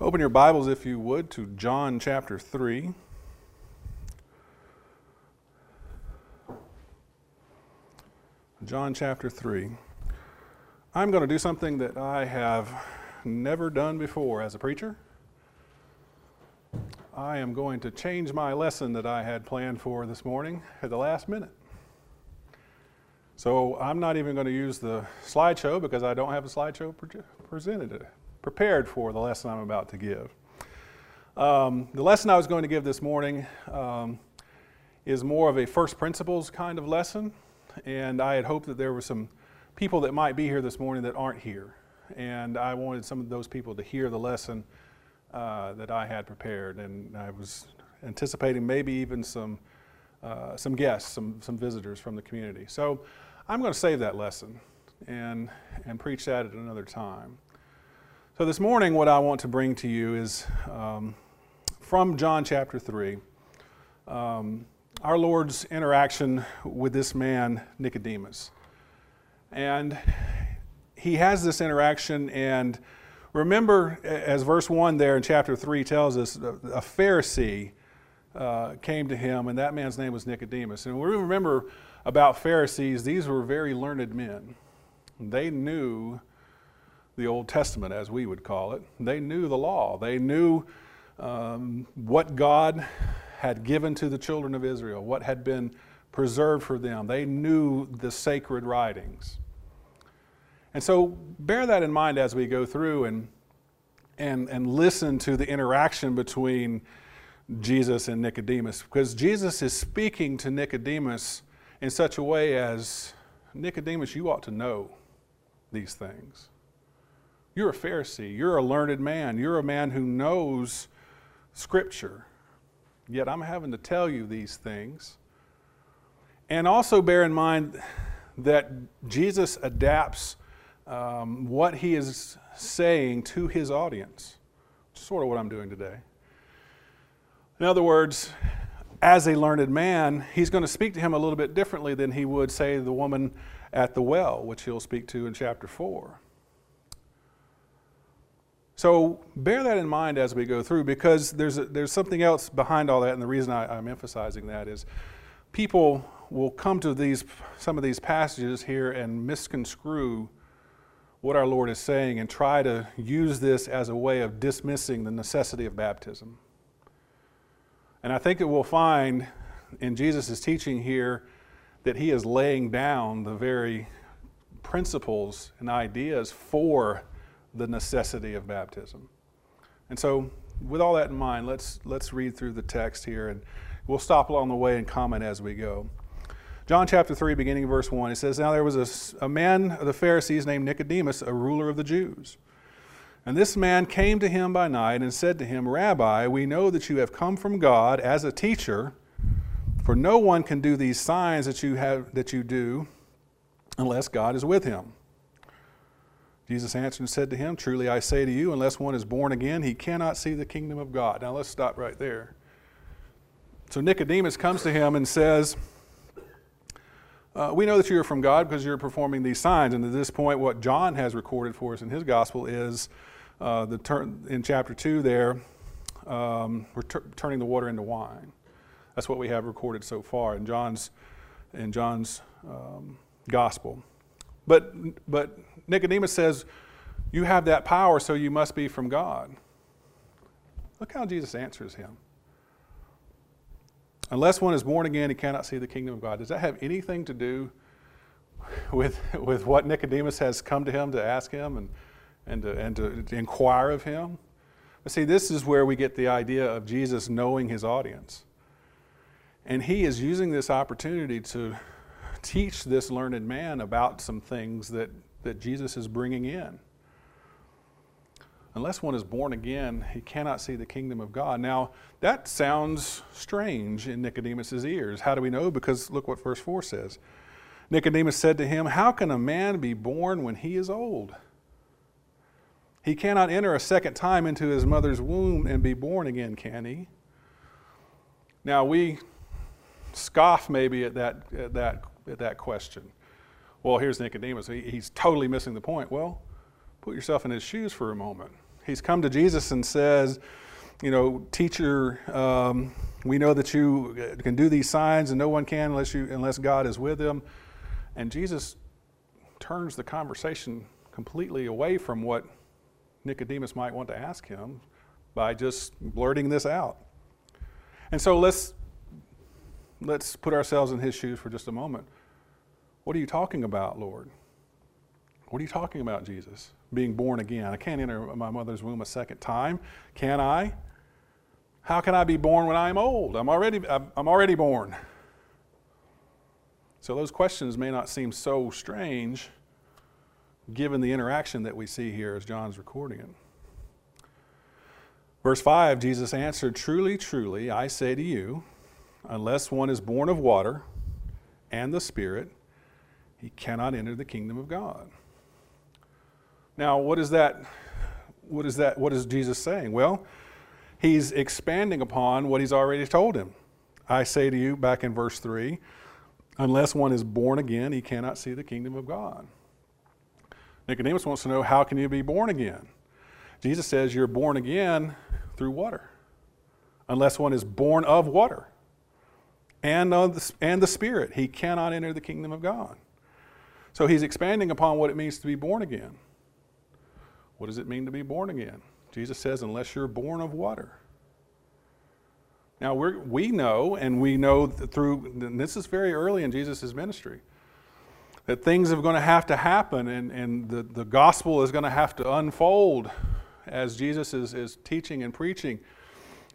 Open your Bibles, if you would, to John chapter 3. John chapter 3. I'm going to do something that I have never done before as a preacher. I am going to change my lesson that I had planned for this morning at the last minute. So I'm not even going to use the slideshow because I don't have a slideshow pre- presented, prepared for the lesson I'm about to give. Um, the lesson I was going to give this morning um, is more of a first principles kind of lesson, and I had hoped that there were some people that might be here this morning that aren't here, and I wanted some of those people to hear the lesson uh, that I had prepared, and I was anticipating maybe even some uh, some guests, some some visitors from the community. So I'm going to save that lesson and and preach that at another time. So this morning, what I want to bring to you is um, from John chapter three. Um, our Lord's interaction with this man, Nicodemus. And he has this interaction, and remember, as verse 1 there in chapter 3 tells us, a Pharisee uh, came to him, and that man's name was Nicodemus. And we remember about Pharisees, these were very learned men. They knew the Old Testament, as we would call it, they knew the law, they knew um, what God had given to the children of Israel, what had been preserved for them. They knew the sacred writings. And so bear that in mind as we go through and, and, and listen to the interaction between Jesus and Nicodemus, because Jesus is speaking to Nicodemus in such a way as Nicodemus, you ought to know these things. You're a Pharisee, you're a learned man, you're a man who knows Scripture. Yet I'm having to tell you these things. And also bear in mind that Jesus adapts um, what he is saying to his audience, sort of what I'm doing today. In other words, as a learned man, he's going to speak to him a little bit differently than he would, say, the woman at the well, which he'll speak to in chapter 4. So bear that in mind as we go through because there's, a, there's something else behind all that, and the reason I, I'm emphasizing that is people will come to these, some of these passages here and misconstrue what our Lord is saying and try to use this as a way of dismissing the necessity of baptism. And I think that we'll find in Jesus' teaching here that he is laying down the very principles and ideas for the necessity of baptism. And so, with all that in mind, let's, let's read through the text here and we'll stop along the way and comment as we go. John chapter 3, beginning verse 1, it says, Now there was a, a man of the Pharisees named Nicodemus, a ruler of the Jews. And this man came to him by night and said to him, Rabbi, we know that you have come from God as a teacher, for no one can do these signs that you, have, that you do unless God is with him. Jesus answered and said to him, Truly I say to you, unless one is born again, he cannot see the kingdom of God. Now let's stop right there. So Nicodemus comes to him and says, uh, We know that you are from God because you're performing these signs. And at this point, what John has recorded for us in his gospel is uh, the turn in chapter 2 there, um, turning the water into wine. That's what we have recorded so far in John's, in John's um, gospel. But, but Nicodemus says, You have that power, so you must be from God. Look how Jesus answers him. Unless one is born again, he cannot see the kingdom of God. Does that have anything to do with, with what Nicodemus has come to him to ask him and, and, to, and to, to inquire of him? But see, this is where we get the idea of Jesus knowing his audience. And he is using this opportunity to teach this learned man about some things that, that Jesus is bringing in. Unless one is born again, he cannot see the kingdom of God. Now, that sounds strange in Nicodemus' ears. How do we know? Because look what verse 4 says. Nicodemus said to him, How can a man be born when he is old? He cannot enter a second time into his mother's womb and be born again, can he? Now, we scoff maybe at that, at that at that question. Well, here's Nicodemus. He, he's totally missing the point. Well, put yourself in his shoes for a moment. He's come to Jesus and says, You know, teacher, um, we know that you can do these signs, and no one can unless, you, unless God is with them. And Jesus turns the conversation completely away from what Nicodemus might want to ask him by just blurting this out. And so let's let's put ourselves in his shoes for just a moment. What are you talking about, Lord? What are you talking about, Jesus? Being born again. I can't enter my mother's womb a second time. Can I? How can I be born when I'm old? I'm already, I'm already born. So those questions may not seem so strange given the interaction that we see here as John's recording it. Verse 5 Jesus answered, Truly, truly, I say to you, unless one is born of water and the Spirit, he cannot enter the kingdom of God. Now, what is that? What is that? What is Jesus saying? Well, he's expanding upon what he's already told him. I say to you, back in verse 3, unless one is born again, he cannot see the kingdom of God. Nicodemus wants to know, how can you be born again? Jesus says, you're born again through water, unless one is born of water and, of the, and the Spirit. He cannot enter the kingdom of God. So he's expanding upon what it means to be born again. What does it mean to be born again? Jesus says, unless you're born of water. Now, we we know, and we know through, this is very early in Jesus' ministry, that things are going to have to happen and, and the, the gospel is going to have to unfold as Jesus is, is teaching and preaching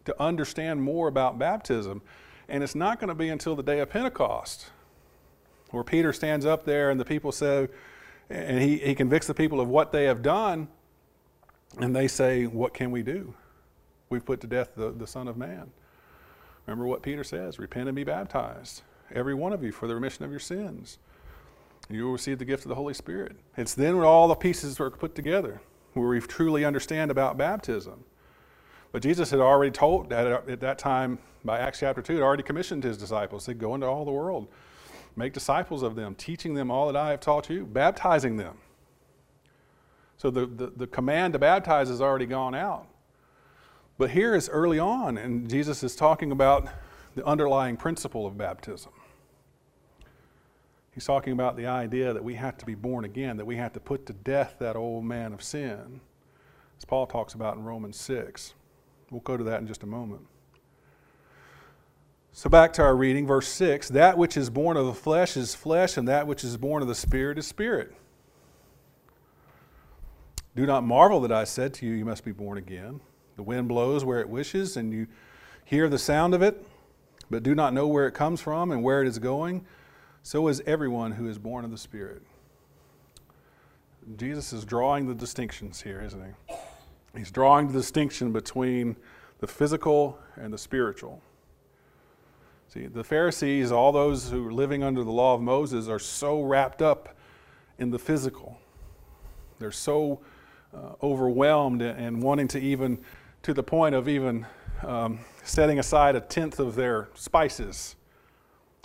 to understand more about baptism. And it's not going to be until the day of Pentecost where Peter stands up there and the people say, and he, he convicts the people of what they have done, and they say, What can we do? We've put to death the, the Son of Man. Remember what Peter says repent and be baptized, every one of you, for the remission of your sins. You will receive the gift of the Holy Spirit. It's then when all the pieces are put together where we truly understand about baptism. But Jesus had already told that at that time, by Acts chapter 2, had already commissioned his disciples to go into all the world, make disciples of them, teaching them all that I have taught you, baptizing them. So the, the, the command to baptize has already gone out. But here is early on, and Jesus is talking about the underlying principle of baptism. He's talking about the idea that we have to be born again, that we have to put to death that old man of sin, as Paul talks about in Romans 6. We'll go to that in just a moment. So, back to our reading, verse 6 That which is born of the flesh is flesh, and that which is born of the Spirit is spirit. Do not marvel that I said to you, You must be born again. The wind blows where it wishes, and you hear the sound of it, but do not know where it comes from and where it is going so is everyone who is born of the Spirit. Jesus is drawing the distinctions here, isn't he? He's drawing the distinction between the physical and the spiritual. See, the Pharisees, all those who are living under the law of Moses, are so wrapped up in the physical. They're so uh, overwhelmed and wanting to even, to the point of even um, setting aside a tenth of their spices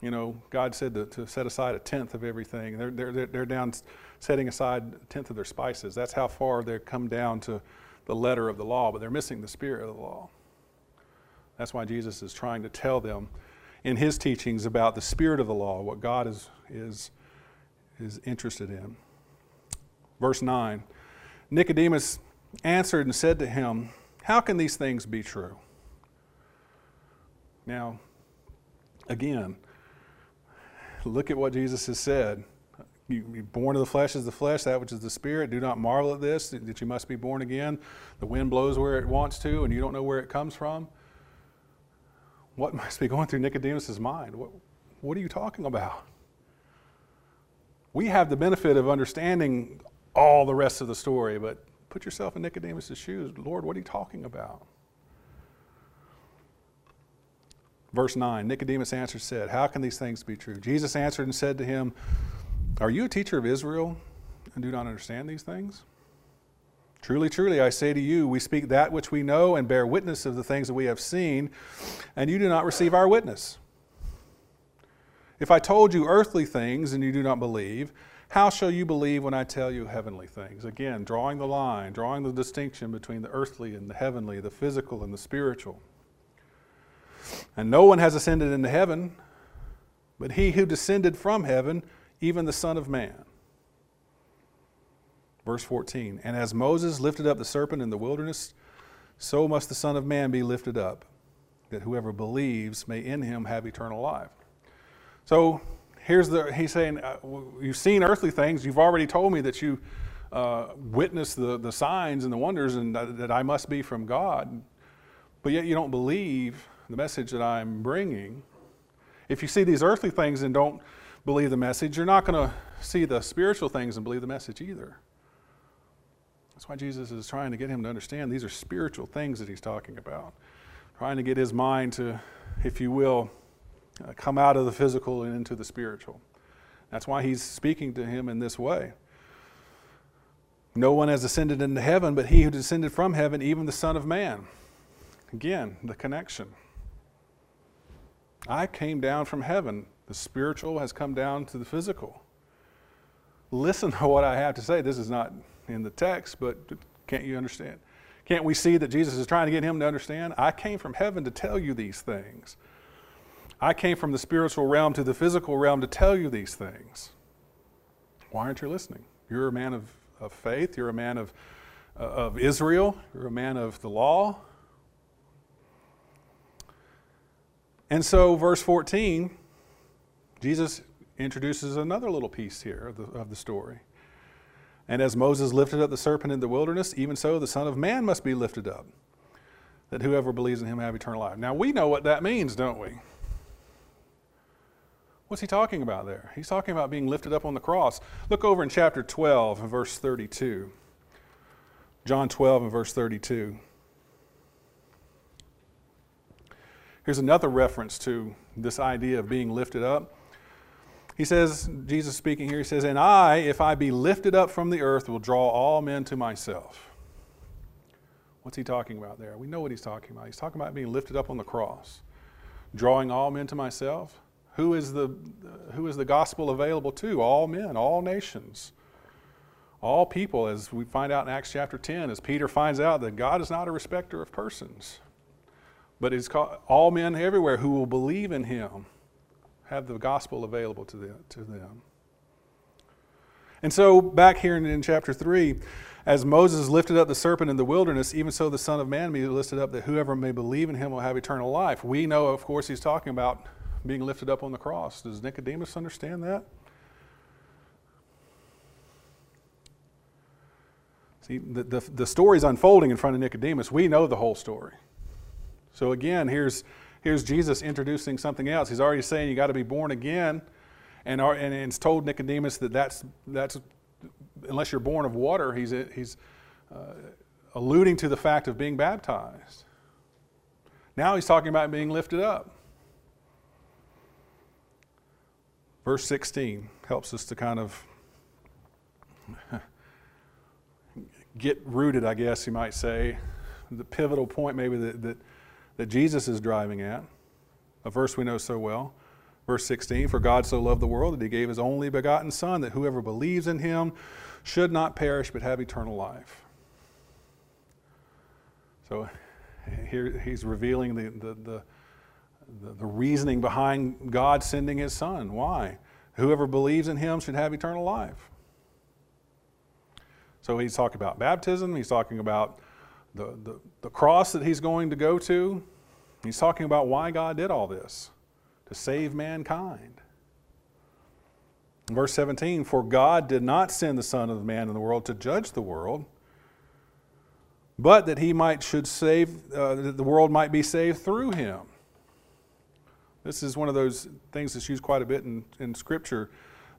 you know, God said to, to set aside a tenth of everything. They're, they're, they're down setting aside a tenth of their spices. That's how far they've come down to the letter of the law, but they're missing the spirit of the law. That's why Jesus is trying to tell them in his teachings about the spirit of the law, what God is, is, is interested in. Verse 9 Nicodemus answered and said to him, How can these things be true? Now, again, look at what Jesus has said. You, be born of the flesh is the flesh, that which is the spirit. Do not marvel at this, that you must be born again. The wind blows where it wants to, and you don't know where it comes from. What must be going through Nicodemus' mind? What, what are you talking about? We have the benefit of understanding all the rest of the story, but put yourself in Nicodemus' shoes. Lord, what are you talking about? Verse 9 Nicodemus answered, said, How can these things be true? Jesus answered and said to him, Are you a teacher of Israel and do not understand these things? Truly, truly, I say to you, we speak that which we know and bear witness of the things that we have seen, and you do not receive our witness. If I told you earthly things and you do not believe, How shall you believe when I tell you heavenly things? Again, drawing the line, drawing the distinction between the earthly and the heavenly, the physical and the spiritual. And no one has ascended into heaven, but he who descended from heaven, even the Son of Man. Verse 14 And as Moses lifted up the serpent in the wilderness, so must the Son of Man be lifted up, that whoever believes may in him have eternal life. So here's the, he's saying, uh, You've seen earthly things. You've already told me that you uh, witnessed the, the signs and the wonders and that, that I must be from God. But yet you don't believe the message that I'm bringing. If you see these earthly things and don't believe the message, you're not going to see the spiritual things and believe the message either. That's why Jesus is trying to get him to understand these are spiritual things that he's talking about. Trying to get his mind to, if you will, uh, come out of the physical and into the spiritual. That's why he's speaking to him in this way. No one has ascended into heaven, but he who descended from heaven, even the Son of Man. Again, the connection. I came down from heaven. The spiritual has come down to the physical. Listen to what I have to say. This is not in the text, but can't you understand? Can't we see that Jesus is trying to get him to understand? I came from heaven to tell you these things. I came from the spiritual realm to the physical realm to tell you these things. Why aren't you listening? You're a man of, of faith, you're a man of, uh, of Israel, you're a man of the law. And so, verse 14, Jesus introduces another little piece here of the, of the story. And as Moses lifted up the serpent in the wilderness, even so the Son of Man must be lifted up, that whoever believes in him have eternal life. Now, we know what that means, don't we? What's he talking about there? He's talking about being lifted up on the cross. Look over in chapter 12 and verse 32. John 12 and verse 32. Here's another reference to this idea of being lifted up. He says, Jesus speaking here, he says, And I, if I be lifted up from the earth, will draw all men to myself. What's he talking about there? We know what he's talking about. He's talking about being lifted up on the cross, drawing all men to myself. Who is the, who is the gospel available to? All men, all nations, all people, as we find out in Acts chapter 10, as Peter finds out that God is not a respecter of persons, but is all men everywhere who will believe in him have the gospel available to them. To them. And so, back here in, in chapter 3, as Moses lifted up the serpent in the wilderness, even so the Son of Man may be lifted up, that whoever may believe in him will have eternal life. We know, of course, he's talking about being lifted up on the cross. Does Nicodemus understand that? See, the, the, the story's unfolding in front of Nicodemus. We know the whole story. So again, here's, here's Jesus introducing something else. He's already saying you got to be born again. And, and it's told Nicodemus that that's, that's unless you're born of water, he's, he's uh, alluding to the fact of being baptized. Now he's talking about being lifted up. Verse 16 helps us to kind of get rooted, I guess you might say. The pivotal point, maybe, that, that, that Jesus is driving at, a verse we know so well. Verse 16 For God so loved the world that he gave his only begotten Son, that whoever believes in him should not perish but have eternal life. So here he's revealing the, the, the the, the reasoning behind God sending his son. Why? Whoever believes in him should have eternal life. So he's talking about baptism, he's talking about the, the, the cross that he's going to go to. He's talking about why God did all this to save mankind. verse 17, for God did not send the Son of Man in the world to judge the world, but that he might should save, uh, that the world might be saved through him. This is one of those things that's used quite a bit in, in Scripture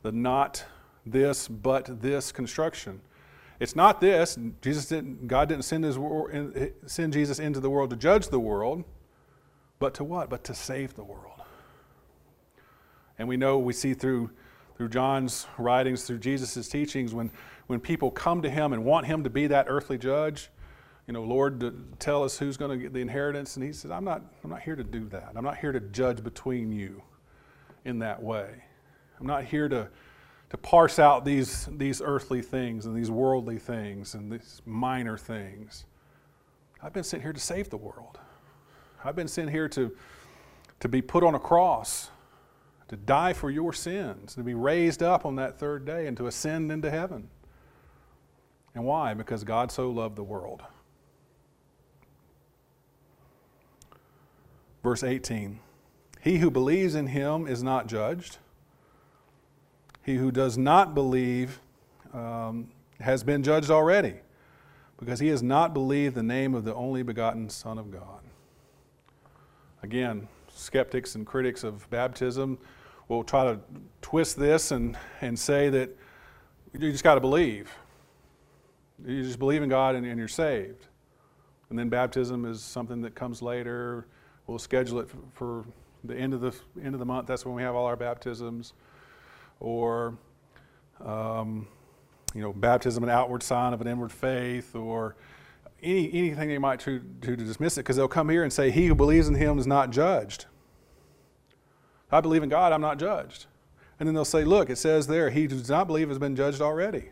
the not this, but this construction. It's not this. Jesus didn't, God didn't send, his, send Jesus into the world to judge the world, but to what? But to save the world. And we know, we see through, through John's writings, through Jesus' teachings, when, when people come to him and want him to be that earthly judge, you know, Lord, tell us who's going to get the inheritance. And he says, I'm not, I'm not here to do that. I'm not here to judge between you in that way. I'm not here to, to parse out these, these earthly things and these worldly things and these minor things. I've been sent here to save the world. I've been sent here to, to be put on a cross, to die for your sins, to be raised up on that third day, and to ascend into heaven. And why? Because God so loved the world. Verse 18 He who believes in him is not judged. He who does not believe um, has been judged already, because he has not believed the name of the only begotten Son of God. Again, skeptics and critics of baptism will try to twist this and, and say that you just got to believe. You just believe in God and, and, you're saved. And then baptism is something that comes later. We'll schedule it for, the end of the end of the month. That's when we have all our baptisms. Or, um, you know, baptism, an outward sign of an inward faith, or any, anything they might do to, to dismiss it, because they'll come here and say, He who believes in him is not judged. I believe in God, I'm not judged. And then they'll say, Look, it says there, he who does not believe has been judged already.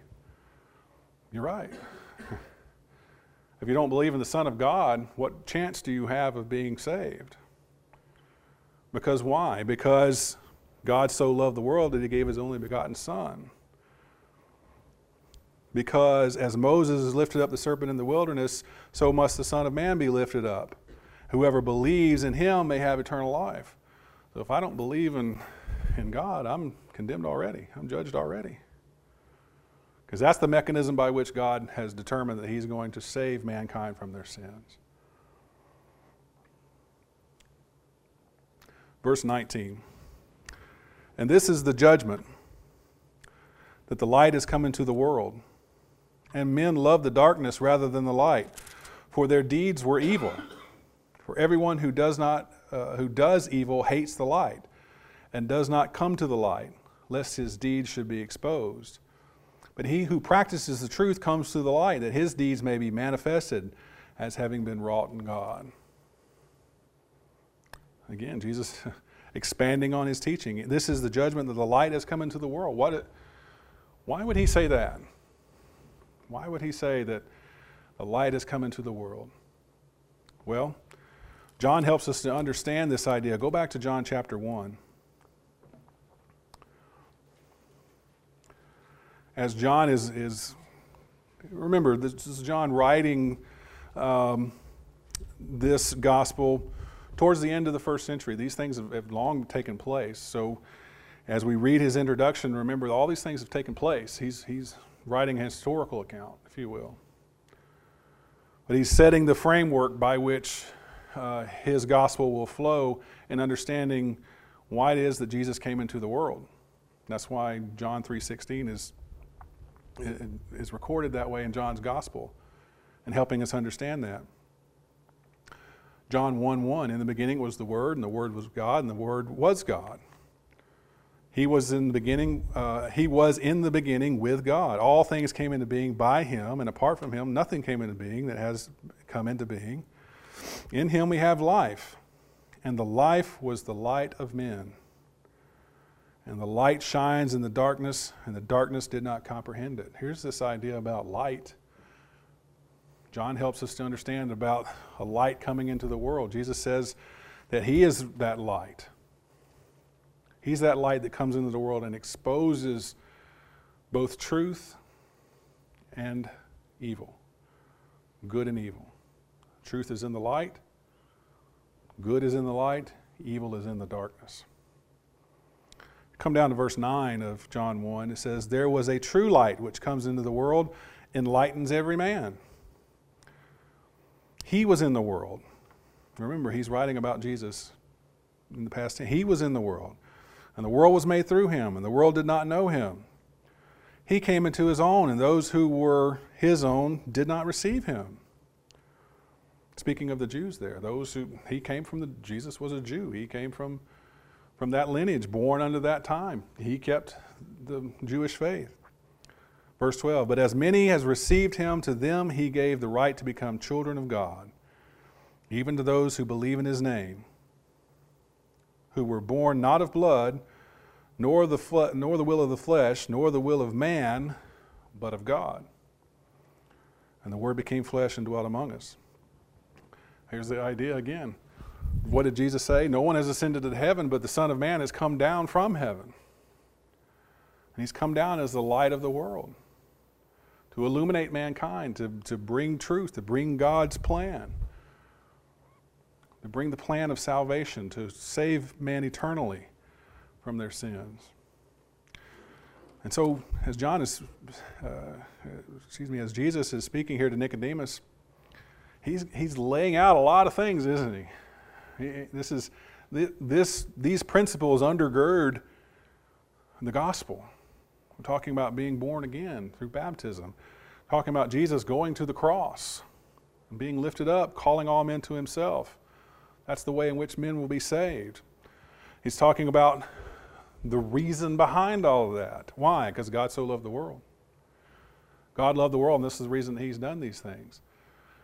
You're right. if you don't believe in the Son of God, what chance do you have of being saved? Because why? Because God so loved the world that he gave his only begotten Son. Because as Moses has lifted up the serpent in the wilderness, so must the Son of Man be lifted up. Whoever believes in him may have eternal life. So if I don't believe in, in God, I'm condemned already. I'm judged already. Because that's the mechanism by which God has determined that He's going to save mankind from their sins. Verse 19. And this is the judgment that the light has come into the world, and men love the darkness rather than the light, for their deeds were evil. For everyone who does not uh, who does evil hates the light, and does not come to the light, lest his deeds should be exposed. But he who practices the truth comes to the light, that his deeds may be manifested as having been wrought in God. Again, Jesus expanding on his teaching. This is the judgment that the light has come into the world. What, why would he say that? Why would he say that the light has come into the world? Well, John helps us to understand this idea. Go back to John chapter 1. as John is, is remember, this is John writing um, this gospel towards the end of the first century. These things have, have, long taken place. So as we read his introduction, remember all these things have taken place. He's, he's writing a historical account, if you will. But he's setting the framework by which uh, his gospel will flow in understanding why it is that Jesus came into the world. That's why John 3:16 is is recorded that way in John's gospel and helping us understand that. John 1 1, in the beginning was the Word, and the Word was God, and the Word was God. He was in the beginning, uh, he was in the beginning with God. All things came into being by him, and apart from him, nothing came into being that has come into being. In him we have life, and the life was the light of men. And the light shines in the darkness, and the darkness did not comprehend it. Here's this idea about light. John helps us to understand about a light coming into the world. Jesus says that He is that light. He's that light that comes into the world and exposes both truth and evil, good and evil. Truth is in the light, good is in the light, evil is in the darkness. Come down to verse 9 of John 1. It says, There was a true light which comes into the world, enlightens every man. He was in the world. Remember, he's writing about Jesus in the past. He was in the world, and the world was made through him, and the world did not know him. He came into his own, and those who were his own did not receive him. Speaking of the Jews there, those who he came from the Jesus was a Jew. He came from from that lineage, born under that time. He kept the Jewish faith. Verse 12, but as many as received him, to them he gave the right to become children of God, even to those who believe in his name, who were born not of blood, nor the, fle- nor the will of the flesh, nor the will of man, but of God. And the Word became flesh and dwelt among us. Here's the idea again. What did Jesus say? No one has ascended to heaven, but the Son of Man has come down from heaven. And he's come down as the light of the world to illuminate mankind, to, to bring truth, to bring God's plan, to bring the plan of salvation, to save man eternally from their sins. And so, as John is, uh, excuse me, as Jesus is speaking here to Nicodemus, he's, he's laying out a lot of things, isn't he? this is, this, these principles undergird the gospel. We're talking about being born again through baptism, talking about Jesus going to the cross and being lifted up, calling all men to himself. That's the way in which men will be saved. He's talking about the reason behind all of that. Why? Because God so loved the world. God loved the world, and this is the reason He's done these things.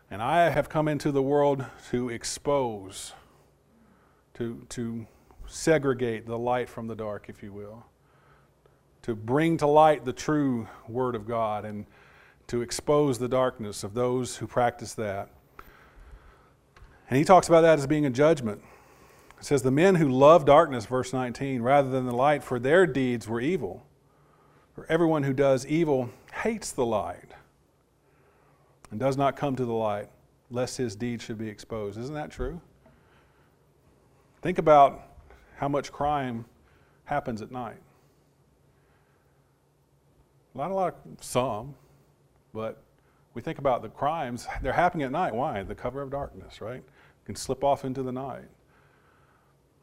And I have come into the world to expose, to, to segregate the light from the dark, if you will, to bring to light the true Word of God and to expose the darkness of those who practice that. And he talks about that as being a judgment. It says, The men who love darkness, verse 19, rather than the light, for their deeds were evil. For everyone who does evil hates the light and does not come to the light, lest his deeds should be exposed. Isn't that true? Think about how much crime happens at night. Not a lot of some, but we think about the crimes, they're happening at night. Why? The cover of darkness, right? Can slip off into the night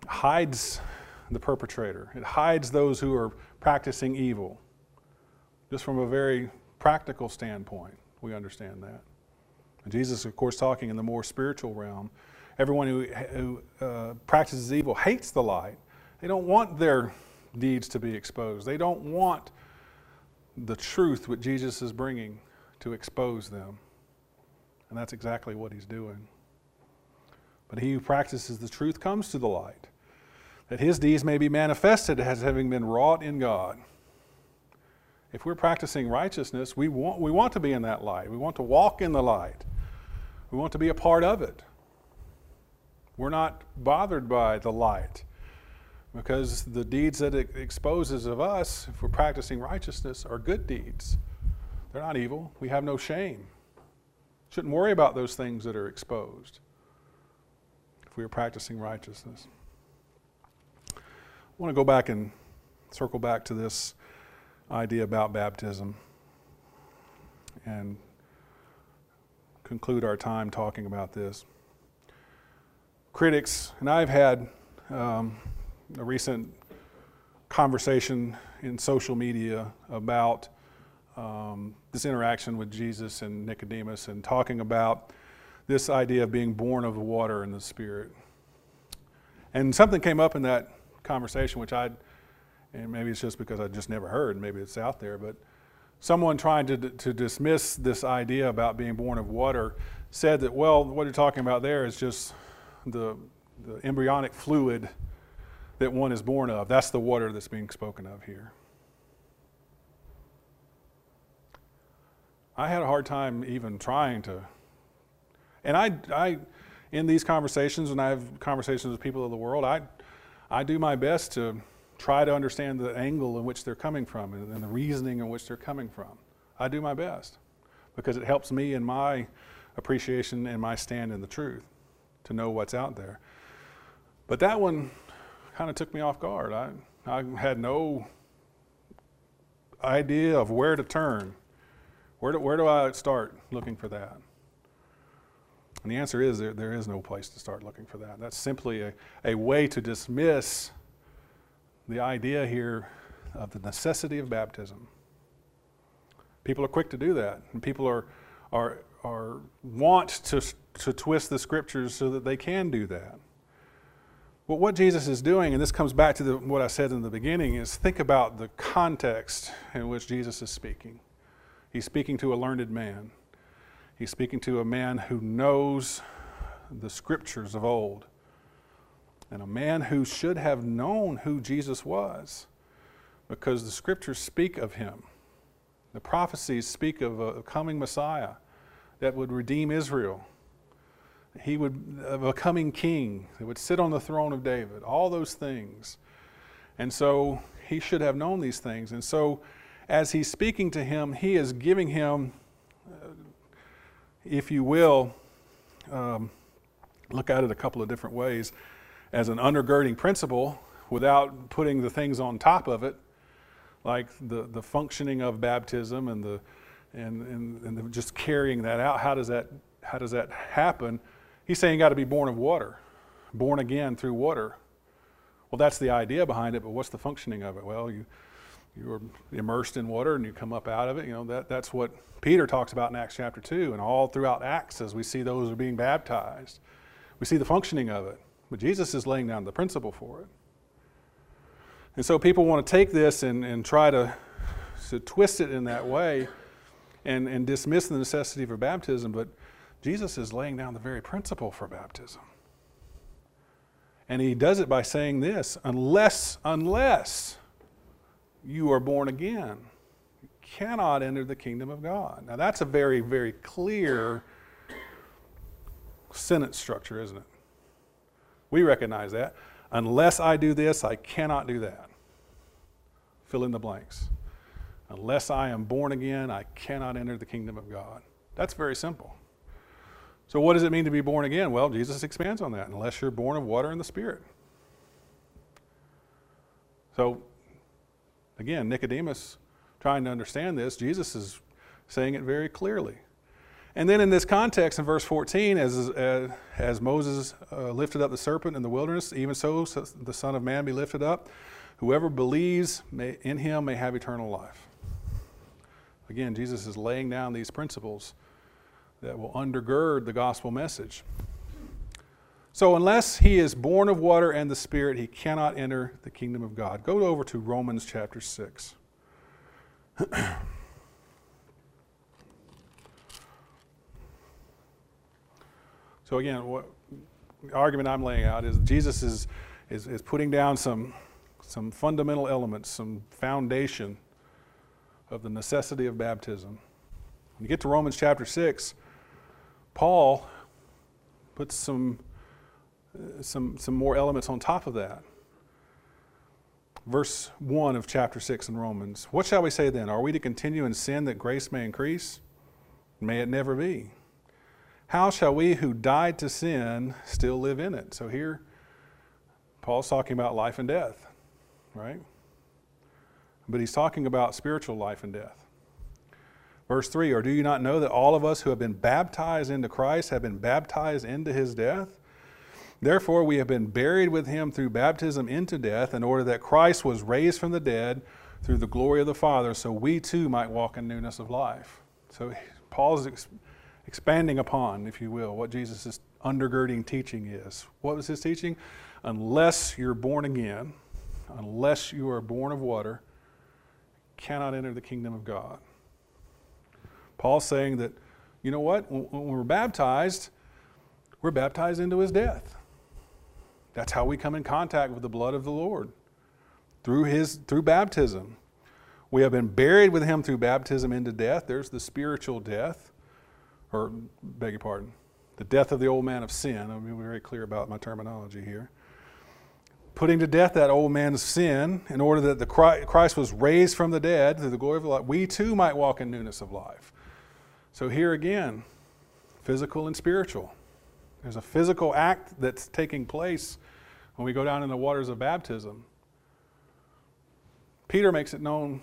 hides the perpetrator, it hides those who are practicing evil. Just from a very practical standpoint, we understand that. And Jesus, of course, talking in the more spiritual realm. Everyone who, who uh, practices evil hates the light. They don't want their deeds to be exposed. They don't want the truth what Jesus is bringing to expose them. And that's exactly what he's doing. But he who practices the truth comes to the light, that his deeds may be manifested as having been wrought in God. If we're practicing righteousness, we want, we want to be in that light. We want to walk in the light. We want to be a part of it. We're not bothered by the light because the deeds that it exposes of us, if we're practicing righteousness, are good deeds. They're not evil. We have no shame. Shouldn't worry about those things that are exposed if we are practicing righteousness. I want to go back and circle back to this idea about baptism and conclude our time talking about this. Critics, and I've had um, a recent conversation in social media about um, this interaction with Jesus and Nicodemus and talking about this idea of being born of the water and the Spirit. And something came up in that conversation, which I, and maybe it's just because I just never heard, maybe it's out there, but someone trying to, to dismiss this idea about being born of water said that, well, what you're talking about there is just the, the embryonic fluid that one is born of. That's the water that's being spoken of here. I had a hard time even trying to and I, I, in these conversations, when I have conversations with people of the world, I, I do my best to try to understand the angle in which they're coming from and, and the reasoning in which they're coming from. I do my best because it helps me in my appreciation and my stand in the truth to know what's out there. But that one kind of took me off guard. I, I had no idea of where to turn. Where do, where do I start looking for that? And the answer is there, there is no place to start looking for that. That's simply a, a way to dismiss the idea here of the necessity of baptism. People are quick to do that, and people are, are, are want to, to twist the scriptures so that they can do that. But what Jesus is doing, and this comes back to the, what I said in the beginning, is think about the context in which Jesus is speaking. He's speaking to a learned man. He's speaking to a man who knows the scriptures of old and a man who should have known who Jesus was. because the scriptures speak of him. The prophecies speak of a coming Messiah that would redeem Israel. He would, of a coming king that would sit on the throne of David, all those things. And so he should have known these things. And so as he's speaking to him, he is giving him, uh, if you will, um, look at it a couple of different ways, as an undergirding principle without putting the things on top of it like the, the functioning of baptism and the and, and, and just carrying that out. How does that how does that happen? He's saying you got to be born of water, born again through water. Well, that's the idea behind it, but what's the functioning of it? Well, you you're immersed in water and you come up out of it. You know that that's what Peter talks about in Acts chapter two, and all throughout Acts as we see those are being baptized, we see the functioning of it. But Jesus is laying down the principle for it. And so people want to take this and, and try to, to twist it in that way and, and dismiss the necessity for baptism, but Jesus is laying down the very principle for baptism. And he does it by saying this unless, unless you are born again, you cannot enter the kingdom of God. Now, that's a very, very clear sentence structure, isn't it? We recognize that. Unless I do this, I cannot do that. Fill in the blanks. Unless I am born again, I cannot enter the kingdom of God. That's very simple. So, what does it mean to be born again? Well, Jesus expands on that. Unless you're born of water and the Spirit. So, again, Nicodemus trying to understand this, Jesus is saying it very clearly. And then in this context, in verse 14, as, as, as Moses uh, lifted up the serpent in the wilderness, even so, so the Son of Man be lifted up. Whoever believes may, in him may have eternal life. Again, Jesus is laying down these principles that will undergird the gospel message. So, unless he is born of water and the Spirit, he cannot enter the kingdom of God. Go over to Romans chapter 6. So again, what the argument I'm laying out is Jesus is, is, is putting down some, some fundamental elements, some foundation of the necessity of baptism. When you get to Romans chapter 6, Paul puts some, uh, some, some more elements on top of that. Verse 1 of chapter 6 in Romans. What shall we say then? Are we to continue in sin that grace may increase? May it never be. How shall we who died to sin still live in it? So here, Paul's talking about life and death, right? But he's talking about spiritual life and death. Verse 3 Or do you not know that all of us who have been baptized into Christ have been baptized into his death? Therefore, we have been buried with him through baptism into death, in order that Christ was raised from the dead through the glory of the Father, so we too might walk in newness of life. So Paul's expanding upon, if you will, what Jesus' undergirding teaching is. What was his teaching? Unless you're born again, unless you are born of water, cannot enter the kingdom of God. Paul's saying that, you know what? When we're baptized, we're baptized into his death. That's how we come in contact with the blood of the Lord through his through baptism. We have been buried with him through baptism into death. There's the spiritual death or beg your pardon, the death of the old man of sin. I'll be very clear about my terminology here. Putting to death that old man's sin in order that the Christ was raised from the dead through the glory of life, we too might walk in newness of life. So here again, physical and spiritual. There's a physical act that's taking place when we go down in the waters of baptism. Peter makes it known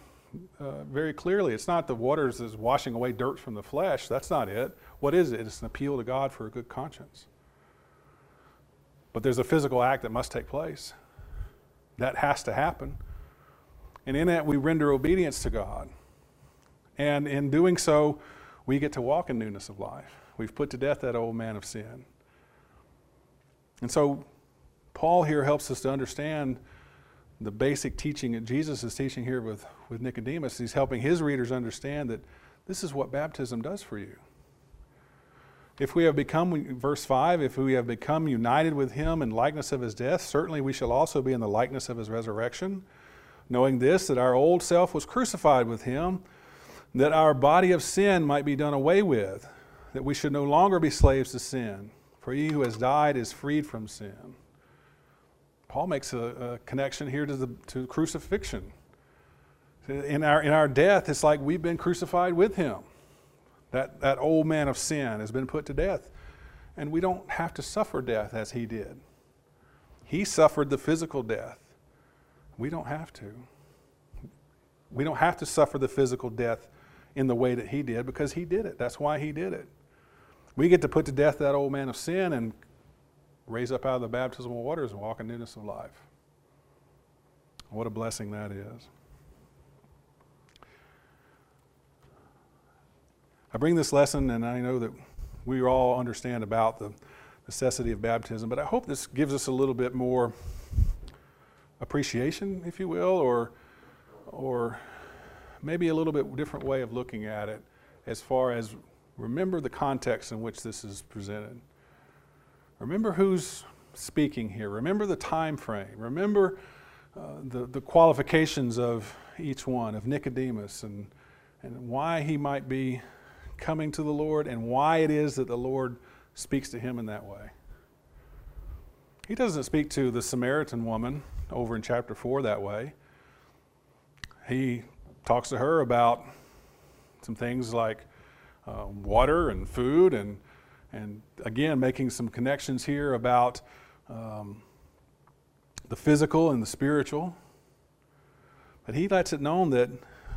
uh, very clearly. It's not the waters is washing away dirt from the flesh. That's not it. What is it? It's an appeal to God for a good conscience. But there's a physical act that must take place. That has to happen. And in that, we render obedience to God. And in doing so, we get to walk in newness of life. We've put to death that old man of sin. And so, Paul here helps us to understand the basic teaching that Jesus is teaching here with, with Nicodemus. He's helping his readers understand that this is what baptism does for you. If we have become, verse 5, if we have become united with him in likeness of his death, certainly we shall also be in the likeness of his resurrection. knowing this, that our old self was crucified with him, that our body of sin might be done away with, that we should no longer be slaves to sin. For he who has died is freed from sin. Paul makes a, a connection here to, the, to crucifixion. In our, in our death, it's like we've been crucified with him. That, that old man of sin has been put to death. And we don't have to suffer death as he did. He suffered the physical death. We don't have to. We don't have to suffer the physical death in the way that he did because he did it. That's why he did it. We get to put to death that old man of sin and raise up out of the baptismal waters and walk in newness of life. What a blessing that is. I bring this lesson, and I know that we all understand about the necessity of baptism, but I hope this gives us a little bit more appreciation, if you will, or, or maybe a little bit different way of looking at it as far as remember the context in which this is presented. Remember who's speaking here. Remember the time frame. Remember uh, the, the qualifications of each one, of Nicodemus, and, and why he might be coming to the Lord and why it is that the Lord speaks to him in that way. He doesn't speak to the Samaritan woman over in chapter 4 that way. He talks to her about some things like uh, water and food, and, and again, making some connections here about um, the physical and the spiritual. But he lets it known that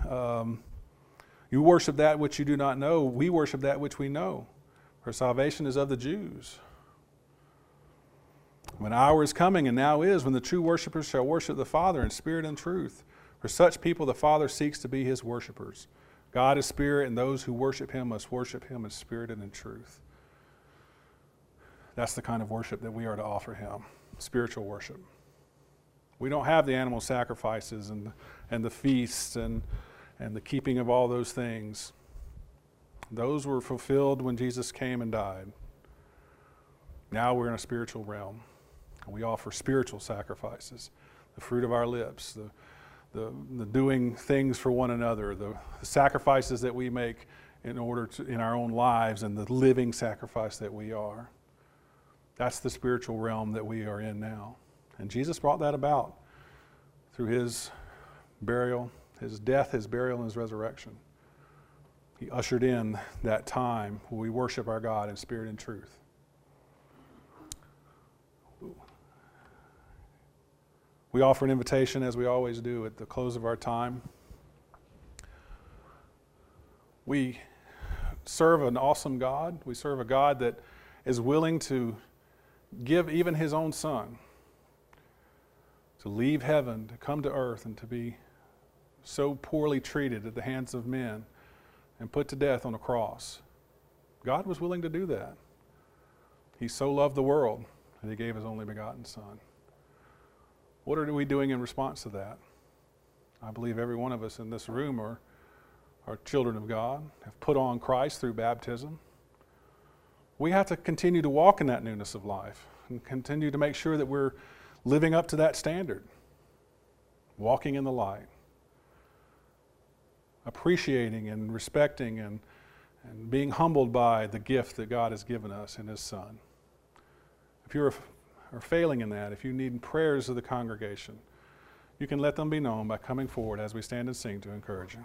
um, you worship that which you do not know, we worship that which we know. For salvation is of the Jews. When hour is coming, and now is, when the true worshippers shall worship the Father in spirit and truth. For such people, the Father seeks to be his worshippers. God is spirit, and those who worship him must worship him in spirit and in truth. That's the kind of worship that we are to offer him spiritual worship. We don't have the animal sacrifices and, and the feasts and, and the keeping of all those things. Those were fulfilled when Jesus came and died. Now we're in a spiritual realm. We offer spiritual sacrifices, the fruit of our lips, the, the, the doing things for one another, the, sacrifices that we make in order to, in our own lives, and the living sacrifice that we are. That's the spiritual realm that we are in now. And Jesus brought that about through his burial, his death, his burial, and his resurrection. He ushered in that time where we worship our God in spirit and truth. We offer an invitation, as we always do, at the close of our time. We serve an awesome God. We serve a God that is willing to give even his own son to leave heaven, to come to earth, and to be so poorly treated at the hands of men and put to death on a cross. God was willing to do that. He so loved the world that he gave his only begotten Son. What are we doing in response to that? I believe every one of us in this room are, are children of God, have put on Christ through baptism. We have to continue to walk in that newness of life and continue to make sure that we're living up to that standard, walking in the light, appreciating and respecting and, and being humbled by the gift that God has given us in His Son. If you're are failing in that, if you need prayers of the congregation, you can let them be known by coming forward as we stand and sing to encourage you.